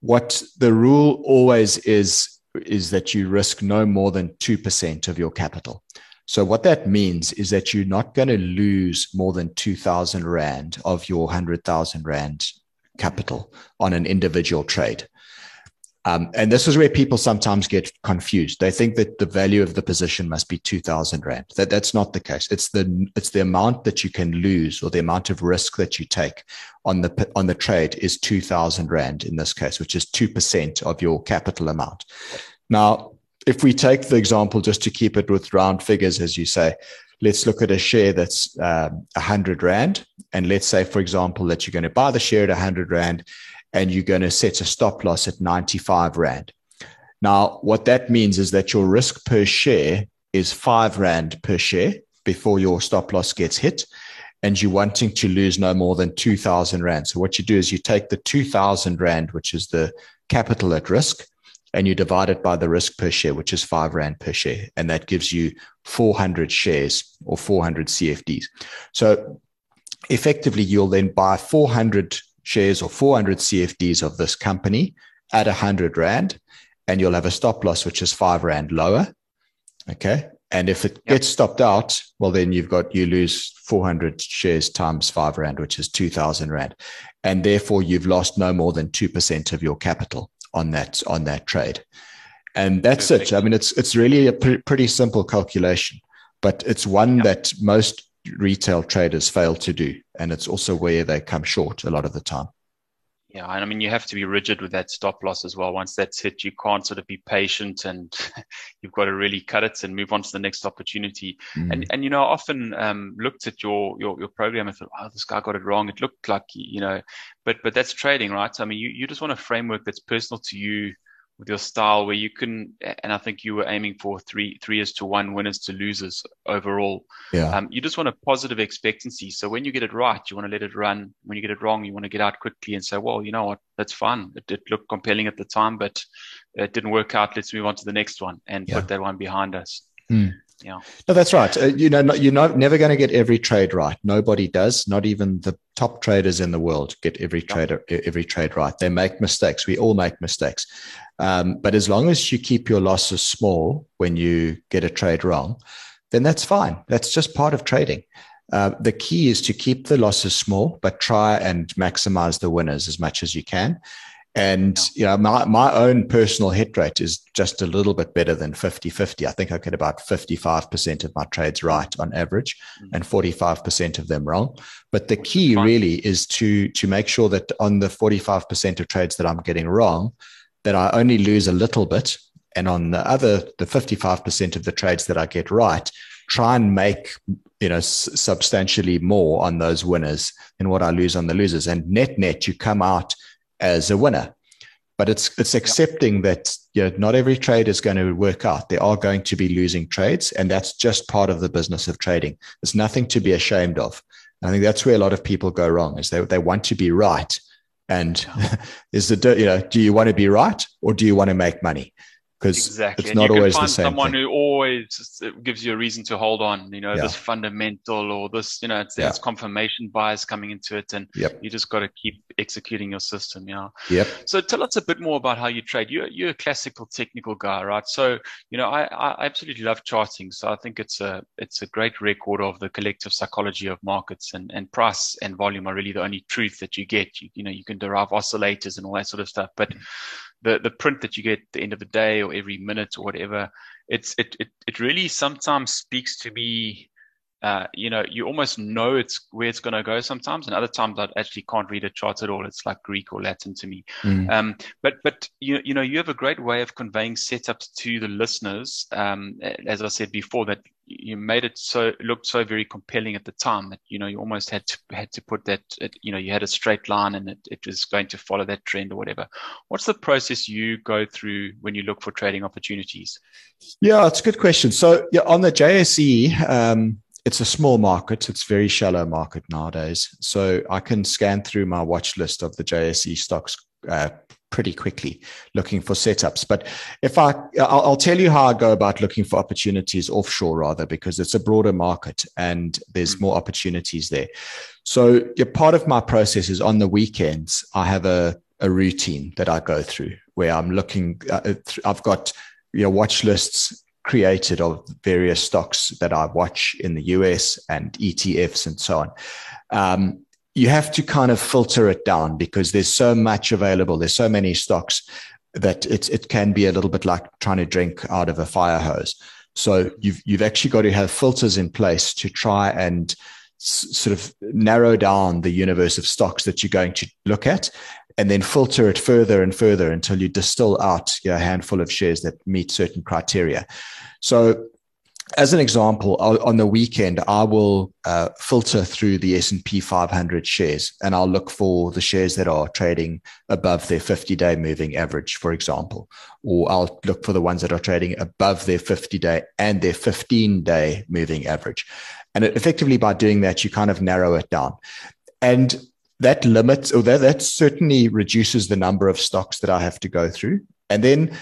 what the rule always is is that you risk no more than 2% of your capital. So what that means is that you're not going to lose more than 2000 rand of your 100,000 rand capital on an individual trade. Um, and this is where people sometimes get confused. They think that the value of the position must be two thousand rand. That that's not the case. It's the it's the amount that you can lose or the amount of risk that you take on the on the trade is two thousand rand in this case, which is two percent of your capital amount. Now, if we take the example just to keep it with round figures, as you say, let's look at a share that's a um, hundred rand, and let's say, for example, that you're going to buy the share at a hundred rand and you're going to set a stop loss at 95 Rand. Now, what that means is that your risk per share is five Rand per share before your stop loss gets hit. And you're wanting to lose no more than 2,000 Rand. So, what you do is you take the 2,000 Rand, which is the capital at risk, and you divide it by the risk per share, which is five Rand per share. And that gives you 400 shares or 400 CFDs. So, effectively, you'll then buy 400 shares or 400 CFDs of this company at 100 Rand, and you'll have a stop loss, which is five Rand lower. Okay. And if it yep. gets stopped out, well, then you've got, you lose 400 shares times five Rand, which is 2000 Rand. And therefore you've lost no more than 2% of your capital on that, on that trade. And that's Perfect. it. I mean, it's, it's really a pre- pretty simple calculation, but it's one yep. that most retail traders fail to do. And it's also where they come short a lot of the time. Yeah, and I mean you have to be rigid with that stop loss as well. Once that's hit, you can't sort of be patient, and you've got to really cut it and move on to the next opportunity. Mm. And and you know, I often um, looked at your, your your program and thought, oh, this guy got it wrong. It looked like you know, but but that's trading, right? So I mean, you you just want a framework that's personal to you with your style where you can and I think you were aiming for three three is to one winners to losers overall. Yeah. Um, you just want a positive expectancy. So when you get it right, you want to let it run. When you get it wrong, you want to get out quickly and say, well, you know what, that's fun. It, it looked compelling at the time, but it didn't work out. Let's move on to the next one and yeah. put that one behind us. Mm. Yeah. No, that's right. Uh, you know, you're not, never going to get every trade right. Nobody does. Not even the top traders in the world get every trader every trade right. They make mistakes. We all make mistakes. Um, but as long as you keep your losses small when you get a trade wrong, then that's fine. That's just part of trading. Uh, the key is to keep the losses small, but try and maximize the winners as much as you can. And you know, my, my own personal hit rate is just a little bit better than 50-50. I think I get about 55% of my trades right on average mm-hmm. and 45% of them wrong. But the key really is to to make sure that on the 45% of trades that I'm getting wrong, that I only lose a little bit. And on the other, the 55% of the trades that I get right, try and make you know substantially more on those winners than what I lose on the losers. And net net, you come out as a winner. But it's it's accepting that you know, not every trade is going to work out. There are going to be losing trades, and that's just part of the business of trading. There's nothing to be ashamed of. I think that's where a lot of people go wrong is they, they want to be right. And is the you know, do you want to be right or do you want to make money? Because exactly. it's and not always the same. Someone thing. who always gives you a reason to hold on. You know, yeah. this fundamental or this, you know, it's, yeah. it's confirmation bias coming into it, and yep. you just got to keep executing your system. Yeah. Yep. So tell us a bit more about how you trade. You're you're a classical technical guy, right? So you know, I I absolutely love charting. So I think it's a it's a great record of the collective psychology of markets, and and price and volume are really the only truth that you get. You, you know, you can derive oscillators and all that sort of stuff, but mm the the print that you get at the end of the day or every minute or whatever it's it it, it really sometimes speaks to me uh, you know, you almost know it's where it's going to go sometimes, and other times I actually can't read a chart at all. It's like Greek or Latin to me. Mm. Um, but but you you know you have a great way of conveying setups to the listeners. Um, as I said before, that you made it so looked so very compelling at the time that you know you almost had to had to put that you know you had a straight line and it, it was going to follow that trend or whatever what's the process you go through when you look for trading opportunities yeah it's a good question so yeah on the jse um, it's a small market it's very shallow market nowadays so i can scan through my watch list of the jse stocks uh, pretty quickly looking for setups. But if I, I'll, I'll, tell you how I go about looking for opportunities offshore rather, because it's a broader market and there's mm. more opportunities there. So yeah, part of my process is on the weekends, I have a, a routine that I go through where I'm looking, uh, I've got you know, watch lists created of various stocks that I watch in the US and ETFs and so on. Um, you have to kind of filter it down because there's so much available. There's so many stocks that it, it can be a little bit like trying to drink out of a fire hose. So you've, you've actually got to have filters in place to try and s- sort of narrow down the universe of stocks that you're going to look at and then filter it further and further until you distill out you know, a handful of shares that meet certain criteria. So as an example, on the weekend, I will uh, filter through the S&P 500 shares and I'll look for the shares that are trading above their 50-day moving average, for example, or I'll look for the ones that are trading above their 50-day and their 15-day moving average. And effectively, by doing that, you kind of narrow it down. And that limits, or that, that certainly reduces the number of stocks that I have to go through. And then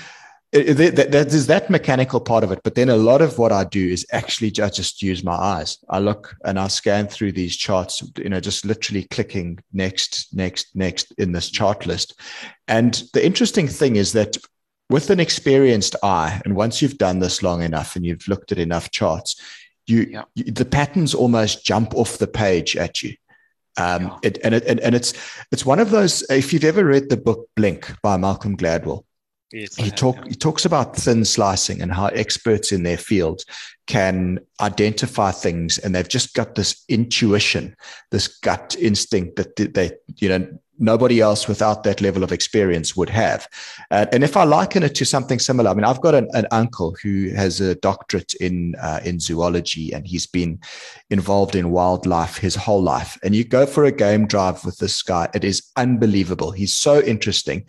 it, that, there's that mechanical part of it, but then a lot of what I do is actually I just use my eyes. I look and I scan through these charts, you know, just literally clicking next, next, next in this chart list. And the interesting thing is that with an experienced eye, and once you've done this long enough and you've looked at enough charts, you, yeah. you the patterns almost jump off the page at you. Um, yeah. it, and, it, and, and it's it's one of those. If you've ever read the book Blink by Malcolm Gladwell, Yes, he talk he talks about thin slicing and how experts in their field can identify things and they've just got this intuition, this gut instinct that they you know nobody else without that level of experience would have. Uh, and if I liken it to something similar, I mean, I've got an, an uncle who has a doctorate in uh, in zoology, and he's been involved in wildlife his whole life. And you go for a game drive with this guy; it is unbelievable. He's so interesting,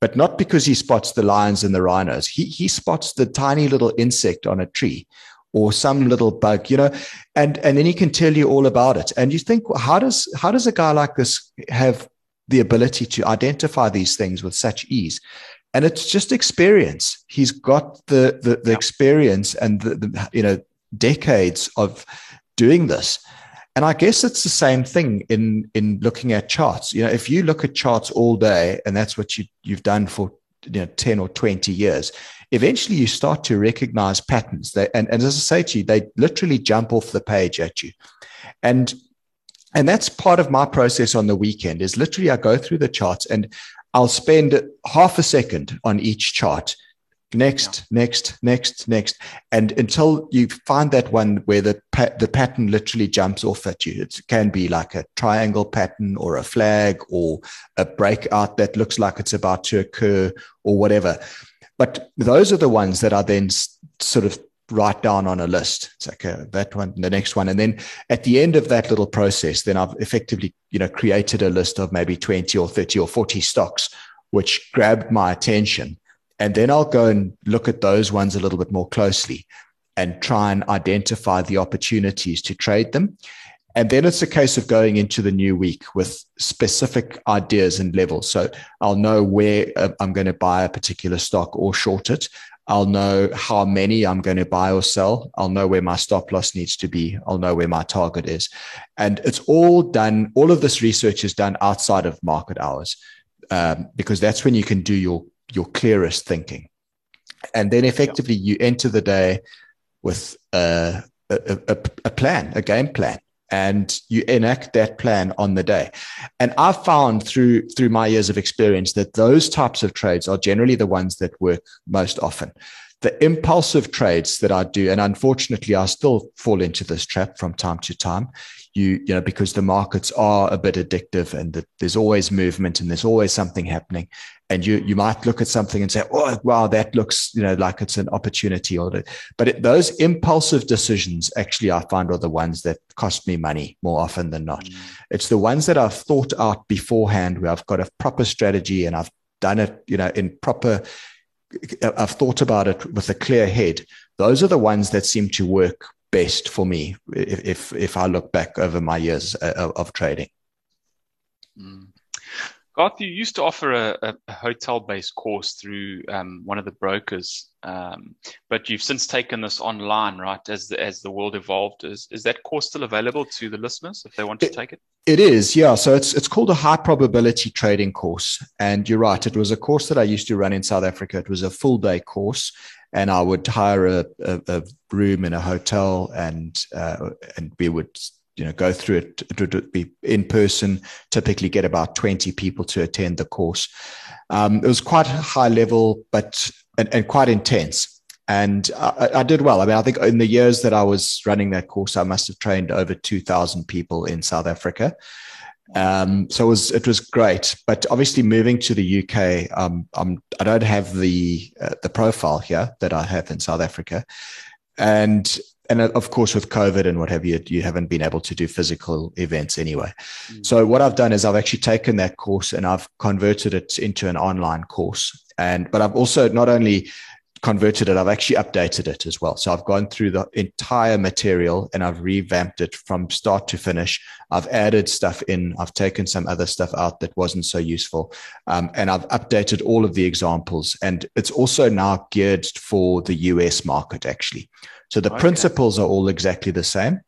but not because he spots the lions and the rhinos. He he spots the tiny little insect on a tree or some little bug, you know, and and then he can tell you all about it. And you think, how does how does a guy like this have the ability to identify these things with such ease. And it's just experience. He's got the the, the yeah. experience and the, the you know decades of doing this. And I guess it's the same thing in in looking at charts. You know, if you look at charts all day, and that's what you you've done for you know 10 or 20 years, eventually you start to recognize patterns. They, and, and as I say to you, they literally jump off the page at you. And and that's part of my process on the weekend is literally I go through the charts and I'll spend half a second on each chart. Next, yeah. next, next, next, and until you find that one where the pa- the pattern literally jumps off at you. It can be like a triangle pattern or a flag or a breakout that looks like it's about to occur or whatever. But those are the ones that are then sort of write down on a list. It's like uh, that one, the next one, and then at the end of that little process, then I've effectively you know created a list of maybe twenty or thirty or forty stocks which grabbed my attention, and then I'll go and look at those ones a little bit more closely and try and identify the opportunities to trade them. And then it's a case of going into the new week with specific ideas and levels. So I'll know where uh, I'm going to buy a particular stock or short it. I'll know how many I'm going to buy or sell. I'll know where my stop loss needs to be. I'll know where my target is. And it's all done, all of this research is done outside of market hours um, because that's when you can do your, your clearest thinking. And then effectively you enter the day with a, a, a, a plan, a game plan and you enact that plan on the day. And I've found through through my years of experience that those types of trades are generally the ones that work most often. the impulsive trades that I do, and unfortunately, I still fall into this trap from time to time. You, you know, because the markets are a bit addictive, and the, there's always movement, and there's always something happening. And you, you might look at something and say, "Oh, wow, that looks, you know, like it's an opportunity." Or, but it, those impulsive decisions, actually, I find are the ones that cost me money more often than not. Mm. It's the ones that I've thought out beforehand, where I've got a proper strategy and I've done it, you know, in proper I've thought about it with a clear head. Those are the ones that seem to work best for me if if, if I look back over my years uh, of, of trading. Mm. Garth, you used to offer a, a hotel-based course through um, one of the brokers, um, but you've since taken this online, right? As the, as the world evolved, is is that course still available to the listeners if they want to it, take it? It is, yeah. So it's it's called a high probability trading course, and you're right. It was a course that I used to run in South Africa. It was a full day course, and I would hire a, a, a room in a hotel, and uh, and we would you know go through it. It would be in person typically get about 20 people to attend the course. Um, it was quite high level but and, and quite intense. And I, I, did well. I mean i think in the years that i was running that course i must have trained over 2000 people in south africa um, so it was it was great. But obviously moving to the uk um, I'm, i don't have the uh, the profile here that i have in south africa. And and of course with covid and what have you you haven't been able to do physical events anyway. Mm. so what i've done is i've actually taken that course and i've converted it into an online course. And but i've also not only converted it. I've actually updated it as well. So i've gone through the entire material and i've revamped it from start to finish. I've added stuff in. I've taken some other stuff out that wasn't so useful. Um, and i've updated all of the examples. And it's also now geared for the us market actually. So the okay. principles are all exactly the same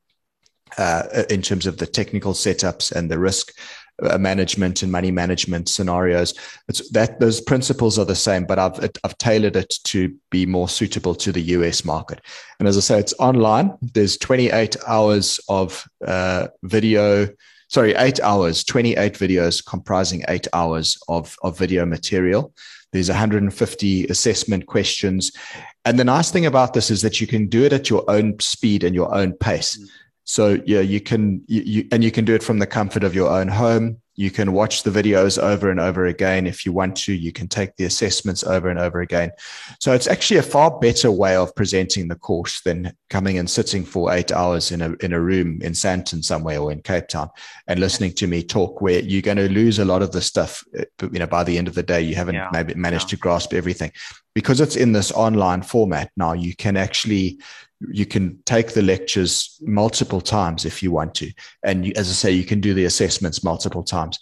uh, in terms of the technical setups and the risk management and money management scenarios. It's that those principles are the same, but I've I've tailored it to be more suitable to the US market. And as I say, it's online. There's 28 hours of uh, video. Sorry, eight hours, 28 videos comprising eight hours of, of video material. There's 150 assessment questions. And the nice thing about this is that you can do it at your own speed and your own pace. Mm. So yeah, you can you, you, and you can do it from the comfort of your own home. You can watch the videos over and over again if you want to. You can take the assessments over and over again. So it's actually a far better way of presenting the course than coming and sitting for eight hours in a in a room in Sandton somewhere or in Cape Town and listening to me talk. Where you're going to lose a lot of the stuff. Uh, you know, by the end of the day, you haven't yeah. maybe managed yeah. to grasp everything because it's in this online format. Now you can actually you can take the lectures multiple times if you want to. And you, as I say, you can do the assessments multiple times.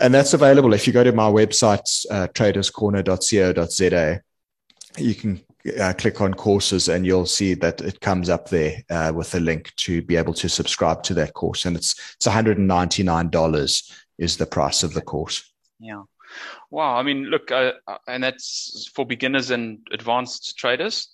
And that's available. If you go to my website, uh, traderscorner.co.za, you can uh, click on courses and you'll see that it comes up there uh, with a link to be able to subscribe to that course. And it's, it's $199 is the price of the course. Yeah. Wow. I mean, look, uh, uh and that's for beginners and advanced traders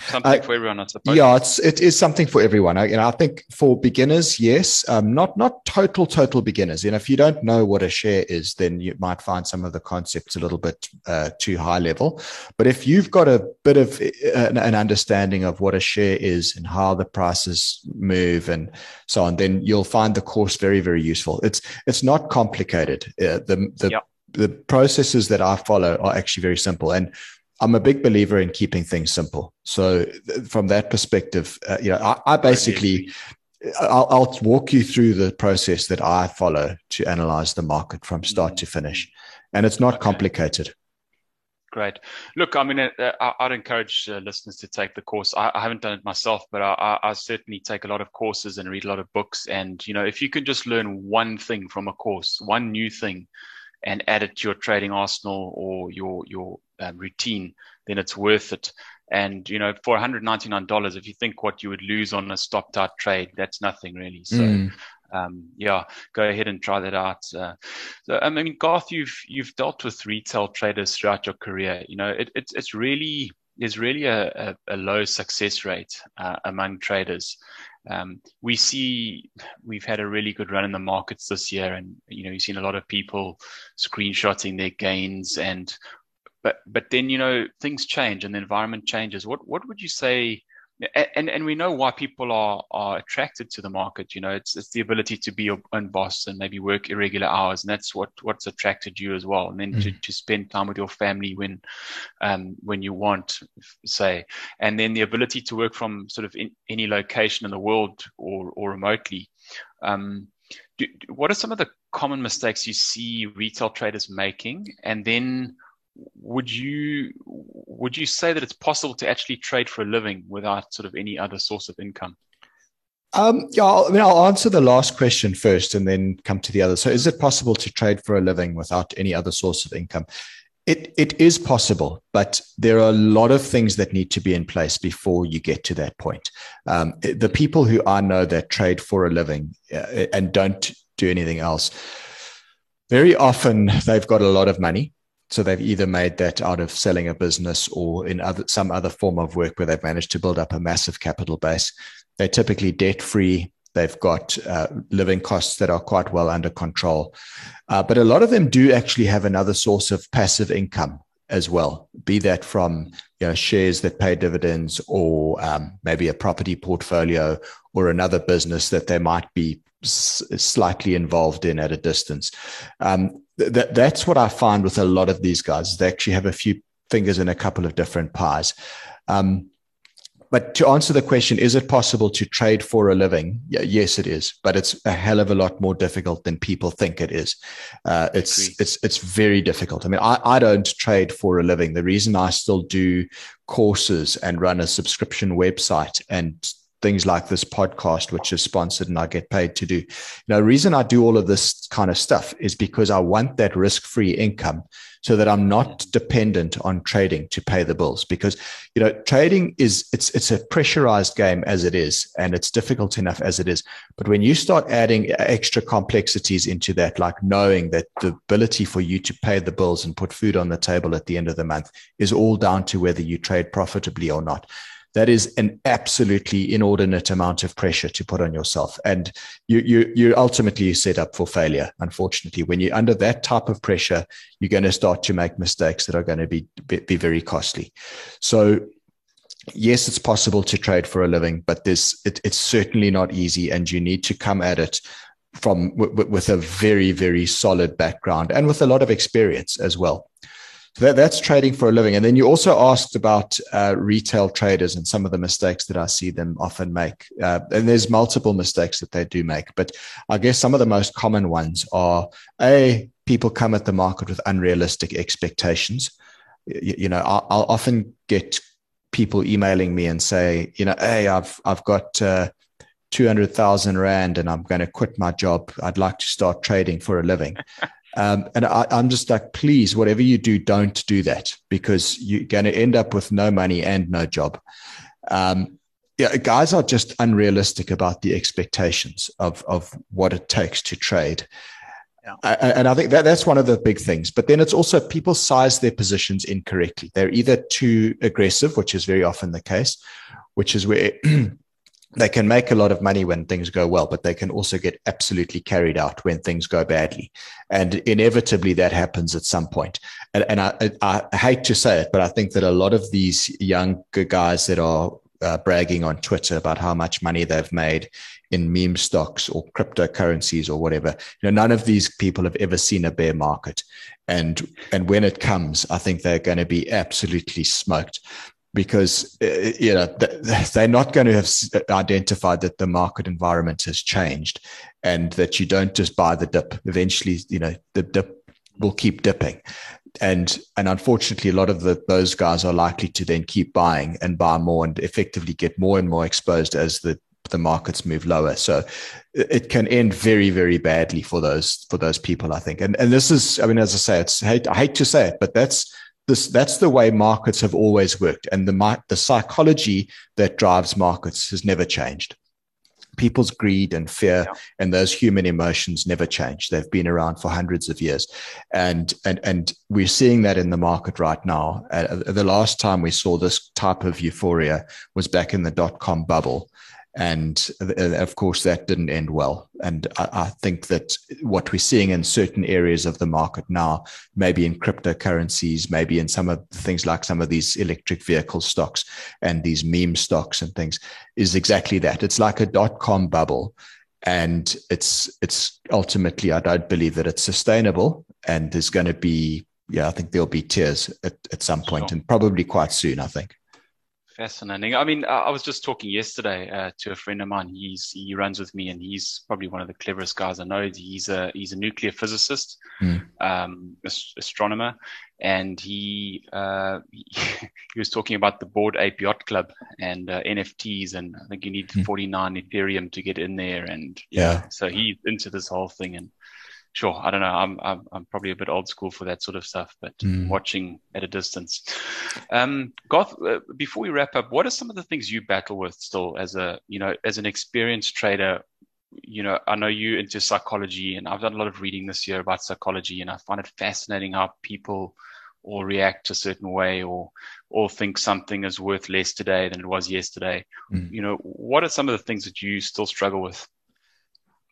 something uh, for everyone, I suppose. Yeah, it's it is something for everyone. I, you know, I think for beginners, yes, um, not not total total beginners. You know, if you don't know what a share is, then you might find some of the concepts a little bit uh, too high level. But if you've got a bit of uh, an, an, understanding of what a share is and how the prices move and so on, then you'll find the course very very useful. It's it's not complicated. Uh, the the yep. the processes that I follow are actually very simple and I'm a big believer in keeping things simple. So from that perspective, uh, you know, I, I basically, I'll, I'll, walk you through the process that I follow to analyze the market from start to finish, and it's not okay. complicated. Great. Look, I mean, uh, uh I'd encourage uh, listeners to take the course. I, I haven't done it myself, but I, I, certainly take a lot of courses and read a lot of books. And you know, if you can just learn one thing from a course, one new thing, and add it to your trading arsenal or your your um, routine, then it's worth it. And you know, for $199, if you think what you would lose on a stopped out trade, that's nothing really. So. Mm. Um, yeah, go ahead and try that out. Uh, so, I mean, Garth, you've you've dealt with retail traders throughout your career. You know, it, it's it's really there's really a, a, a low success rate uh, among traders. Um, we see we've had a really good run in the markets this year, and you know you've seen a lot of people screenshotting their gains and but but then you know things change and the environment changes. What what would you say? And and we know why people are are attracted to the market. You know, it's it's the ability to be your own boss and maybe work irregular hours, and that's what what's attracted you as well. And then mm. to, to spend time with your family when um when you want, say, and then the ability to work from sort of in, any location in the world or or remotely. Um, do, what are some of the common mistakes you see retail traders making, and then would you would you say that it's possible to actually trade for a living without sort of any other source of income? Um, yeah, I mean, I'll answer the last question first and then come to the other. So, is it possible to trade for a living without any other source of income? It, it is possible, but there are a lot of things that need to be in place before you get to that point. Um, the people who I know that trade for a living uh, and don't do anything else, very often they've got a lot of money so they've either made that out of selling a business or in other, some other form of work where they've managed to build up a massive capital base. They're typically debt free. They've got uh, living costs that are quite well under control. Uh, but a lot of them do actually have another source of passive income as well, be that from you know, shares that pay dividends or um, maybe a property portfolio or another business that they might be s- slightly involved in at a distance. Um, th- that's what I find with a lot of these guys. They actually have a few fingers in a couple of different pies. Um, but to answer the question, is it possible to trade for a living? Yeah, yes, it is, but it's a hell of a lot more difficult than people think it is. Uh, it's it's it's very difficult. I mean, I, I don't trade for a living. The reason I still do courses and run a subscription website and things like this podcast, which is sponsored and I get paid to do. Know, the reason I do all of this kind of stuff is because I want that risk free income so that I'm not dependent on trading to pay the bills. Because, you know, trading is, it's, it's a pressurized game as it is, and it's difficult enough as it is. But when you start adding extra complexities into that, like knowing that the ability for you to pay the bills and put food on the table at the end of the month is all down to whether you trade profitably or not that is an absolutely inordinate amount of pressure to put on yourself. And you you you ultimately set up for failure unfortunately. When you're under that type of pressure you're going to start to make mistakes that are going to be be, be very costly. So yes it's possible to trade for a living but this it, it's certainly not easy and you need to come at it from with a very very solid background and with a lot of experience as well so that, that's trading for a living. And then you also asked about uh, retail traders and some of the mistakes that I see them often make. Uh, and there's multiple mistakes that they do make, but I guess some of the most common ones are a people come at the market with unrealistic expectations. You, you know, I'll, I'll, often get people emailing me and say, you know, hey, I've I've got. Uh, 200,000 Rand and I'm going to quit my job. I'd like to start trading for a living. Um, and I, am just like, please, whatever you do, don't do that because you're going to end up with no money and no job. Um, yeah, guys are just unrealistic about the expectations of, of what it takes to trade. Yeah. I, and I think that that's one of the big things. But then it's also people size their positions incorrectly. They're either too aggressive, which is very often the case, which is where they can make a lot of money when things go well, but they can also get absolutely carried out when things go badly. And inevitably that happens at some point. And, and I, I, hate to say it, but I think that a lot of these young guys that are uh, bragging on Twitter about how much money they've made in meme stocks or cryptocurrencies or whatever, you know, none of these people have ever seen a bear market. And, and when it comes, I think they're going to be absolutely smoked because uh, you know they're not going to have identified that the market environment has changed and that you don't just buy the dip. Eventually you know the dip will keep dipping. And and unfortunately a lot of the, those guys are likely to then keep buying and buy more and effectively get more and more exposed as the the markets move lower. So it can end very very badly for those for those people i think. And and this is i mean as i say it's hate, I hate to say it but that's this, that's the way markets have always worked. And the, the psychology that drives markets has never changed. People's greed and fear yeah. and those human emotions never change. They've been around for hundreds of years. And, and, and we're seeing that in the market right now. Uh, the last time we saw this type of euphoria was back in the dot com bubble. And uh, of course, that didn't end well. And I, I, think that what we're seeing in certain areas of the market now, maybe in cryptocurrencies, maybe in some of things like some of these electric vehicle stocks and these meme stocks and things, is exactly that. It's like a dot com bubble. And it's it's ultimately, I don't believe that it's sustainable. And there's going to be, yeah, I think there'll be tears at, at some point, sure. and probably quite soon. I think. Fascinating. I mean, I was just talking yesterday uh, to a friend of mine. He's he runs with me, and he's probably one of the cleverest guys I know. He's a he's a nuclear physicist, mm. um, astronomer, and he, uh, he, was talking about the Bored Ape Yacht Club and uh, NFTs, and I think you need mm. 49 Ethereum to get in there, and yeah, yeah. so he's into this whole thing, and sure, I don't know. I'm, I'm, I'm probably a bit old school for that sort of stuff, but mm. watching at a distance. Um, Garth, uh, before we wrap up, what are some of the things you battle with still as a, you know, as an experienced trader? You know, I know you into psychology, and I've done a lot of reading this year about psychology, and I find it fascinating how people or react a certain way or or think something is worth less today than it was yesterday. Mm. You know, what are some of the things that you still struggle with?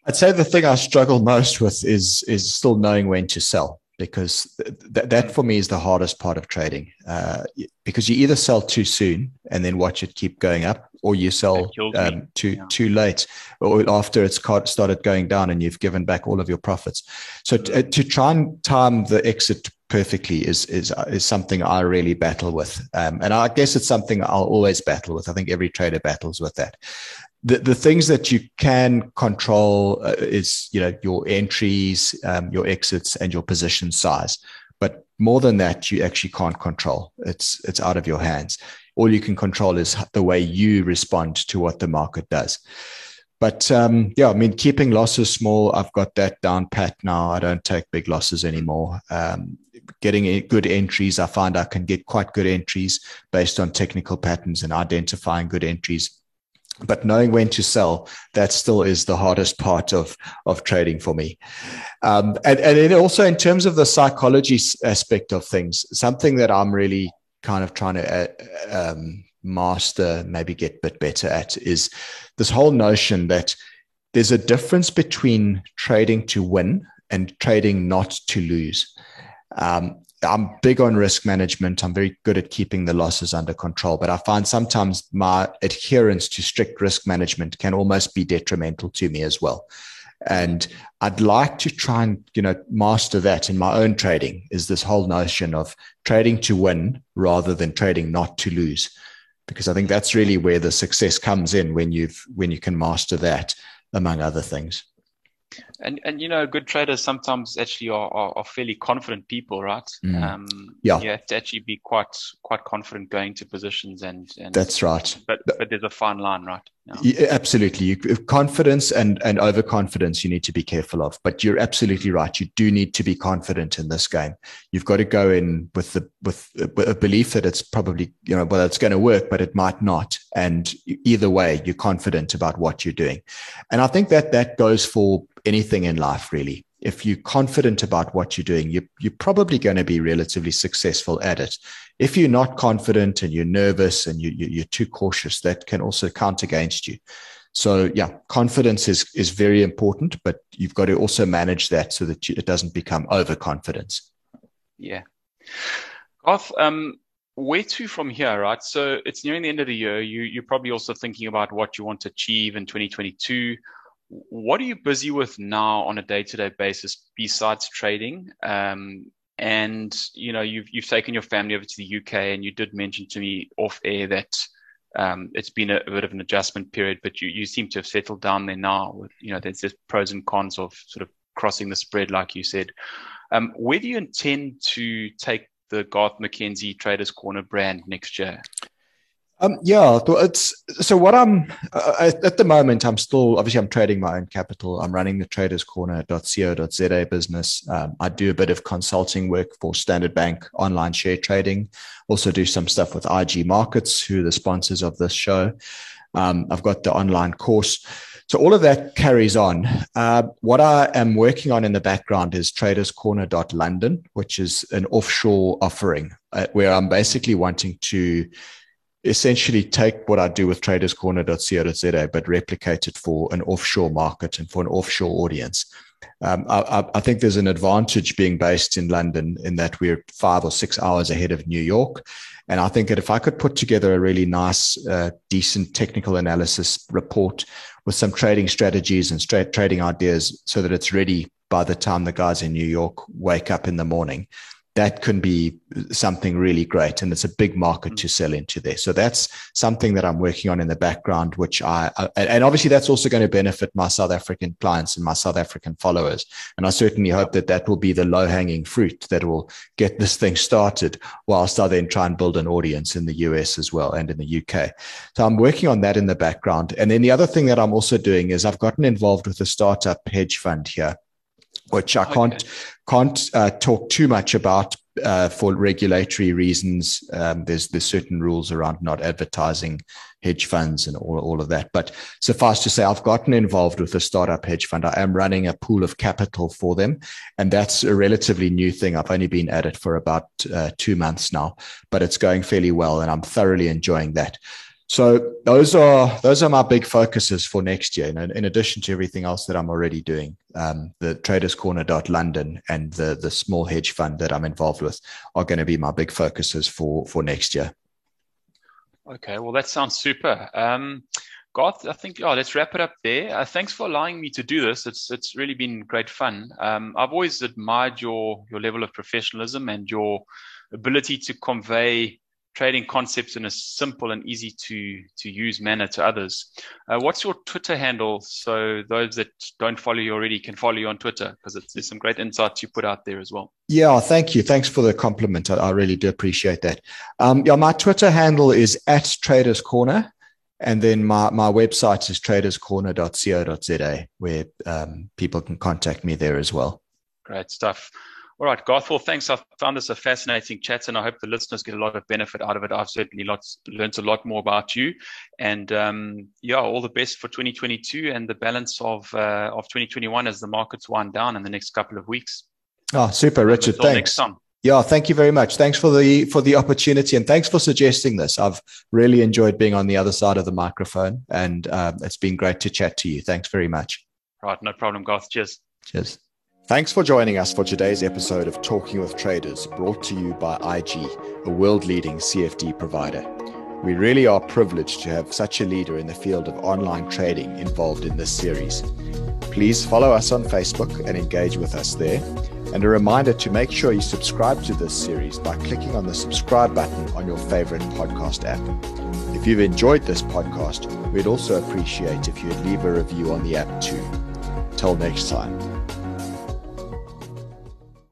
I'd say the thing I struggle most with is is still knowing when to sell because th- that for me is the hardest part of trading uh, because you either sell too soon and then watch it keep going up or you sell um, too yeah. too late or after it's started going down and you've given back all of your profits. So t- uh, to try and time the exit perfectly is is is something I really battle with um, and I guess it's something I'll always battle with. I think every trader battles with that the, the things that you can control uh, is you know your entries um, your exits and your position size. But more than that you actually can't control. It's it's out of your hands. All you can control is the way you respond to what the market does. But um, yeah i mean keeping losses small i've got that down pat now. I don't take big losses anymore. Um, getting good entries i find i can get quite good entries based on technical patterns and identifying good entries but knowing when to sell that still is the hardest part of of trading for me. Um, and, and then also in terms of the psychology aspect of things something that i'm really kind of trying to uh, um, master maybe get a bit better at is this whole notion that there's a difference between trading to win and trading not to lose. Um, I'm big on risk management. I'm very good at keeping the losses under control, but I find sometimes my adherence to strict risk management can almost be detrimental to me as well. And I'd like to try and, you know, master that in my own trading is this whole notion of trading to win rather than trading not to lose. Because I think that's really where the success comes in when you've when you can master that, among other things. And and you know, good traders sometimes actually are, are, are fairly confident people, right? Mm. Um, yeah, you have to actually be quite quite confident going to positions, and, and that's right. But but there's a fine line, right? Yeah, absolutely. You, confidence and, and overconfidence you need to be careful of. But you're absolutely right. You do need to be confident in this game. You've got to go in with the with a belief that it's probably you know well it's going to work, but it might not. And either way, you're confident about what you're doing. And I think that that goes for anything in life really if you're confident about what you're doing, you, you're probably going to be relatively successful at it. If you're not confident and you're nervous and you, you, are too cautious, that can also count against you. So, yeah, confidence is, is very important, but you've got to also manage that so that you, it doesn't become overconfidence. Yeah. Garth, um, where to from here, right? So it's nearing the end of the year. You, you're probably also thinking about what you want to achieve in 2022 what are you busy with now on a day-to-day basis besides trading? Um, and you know, you've you've taken your family over to the UK, and you did mention to me off air that um, it's been a, a, bit of an adjustment period, but you you seem to have settled down there now. With you know, there's, there's pros and cons of sort of crossing the spread, like you said. Um, where do you intend to take the Garth McKenzie Traders Corner brand next year? Um, yeah, it's so what I'm uh, at the moment. I'm still obviously I'm trading my own capital. I'm running the Traders Corner.co.za business. Um, I do a bit of consulting work for Standard Bank online share trading. Also do some stuff with IG Markets, who are the sponsors of this show. Um, I've got the online course. So all of that carries on. Uh, what I am working on in the background is Traders Corner.london, which is an offshore offering uh, where I'm basically wanting to essentially take what I do with traderscorner.co.za, but replicate it for an offshore market and for an offshore audience. Um, I, I, think there's an advantage being based in London in that we're five or six hours ahead of New York. And I think that if I could put together a really nice, uh, decent technical analysis report with some trading strategies and trading ideas so that it's ready by the time the guys in New York wake up in the morning, that can be something really great and it's a big market mm. to sell into there. So that's something that i'm working on in the background which i and obviously that's also going to benefit my south african clients and my south african followers. And i certainly hope that that will be the low hanging fruit that will get this thing started whilst i then try and build an audience in the us as well and in the uk so i'm working on that in the background. And then the other thing that i'm also doing is i've gotten involved with a startup hedge fund here which I can't okay. can't uh, talk too much about uh, for regulatory reasons. Um, there's there's certain rules around not advertising hedge funds and all, all of that. But suffice to say, I've gotten involved with a startup hedge fund. I am running a pool of capital for them, and that's a relatively new thing. I've only been at it for about uh, two months now, but it's going fairly well, and I'm thoroughly enjoying that. So those are those are my big focuses for next year. And in addition to everything else that I'm already doing, um, the Traders Corner London and the the small hedge fund that I'm involved with are going to be my big focuses for for next year. Okay, well that sounds super. Um, Garth, I think oh, let's wrap it up there. Uh, thanks for allowing me to do this. It's it's really been great fun. Um, I've always admired your your level of professionalism and your ability to convey trading concepts in a simple and easy to to use manner to others. Uh, what's your Twitter handle so those that don't follow you already can follow you on Twitter because there's some great insights you put out there as well. Yeah, thank you. Thanks for the compliment. I, I really do appreciate that. Um, yeah, my Twitter handle is at Traders Corner. And then my, my website is traderscorner.co.za, where um, people can contact me there as well. Great stuff. All right, Garth. Well, thanks. I found this a fascinating chat, and I hope the listeners get a lot of benefit out of it. I've certainly lots, learned a lot more about you, and um, yeah, all the best for 2022 and the balance of uh, of 2021 as the markets wind down in the next couple of weeks. Oh, super, Richard. Until thanks. Next time. Yeah, thank you very much. Thanks for the for the opportunity, and thanks for suggesting this. I've really enjoyed being on the other side of the microphone, and um, it's been great to chat to you. Thanks very much. Right, no problem, Garth. Cheers. Cheers. Thanks for joining us for today's episode of Talking with Traders, brought to you by IG, a world leading CFD provider. We really are privileged to have such a leader in the field of online trading involved in this series. Please follow us on Facebook and engage with us there. And a reminder to make sure you subscribe to this series by clicking on the subscribe button on your favorite podcast app. If you've enjoyed this podcast, we'd also appreciate if you'd leave a review on the app too. Till next time.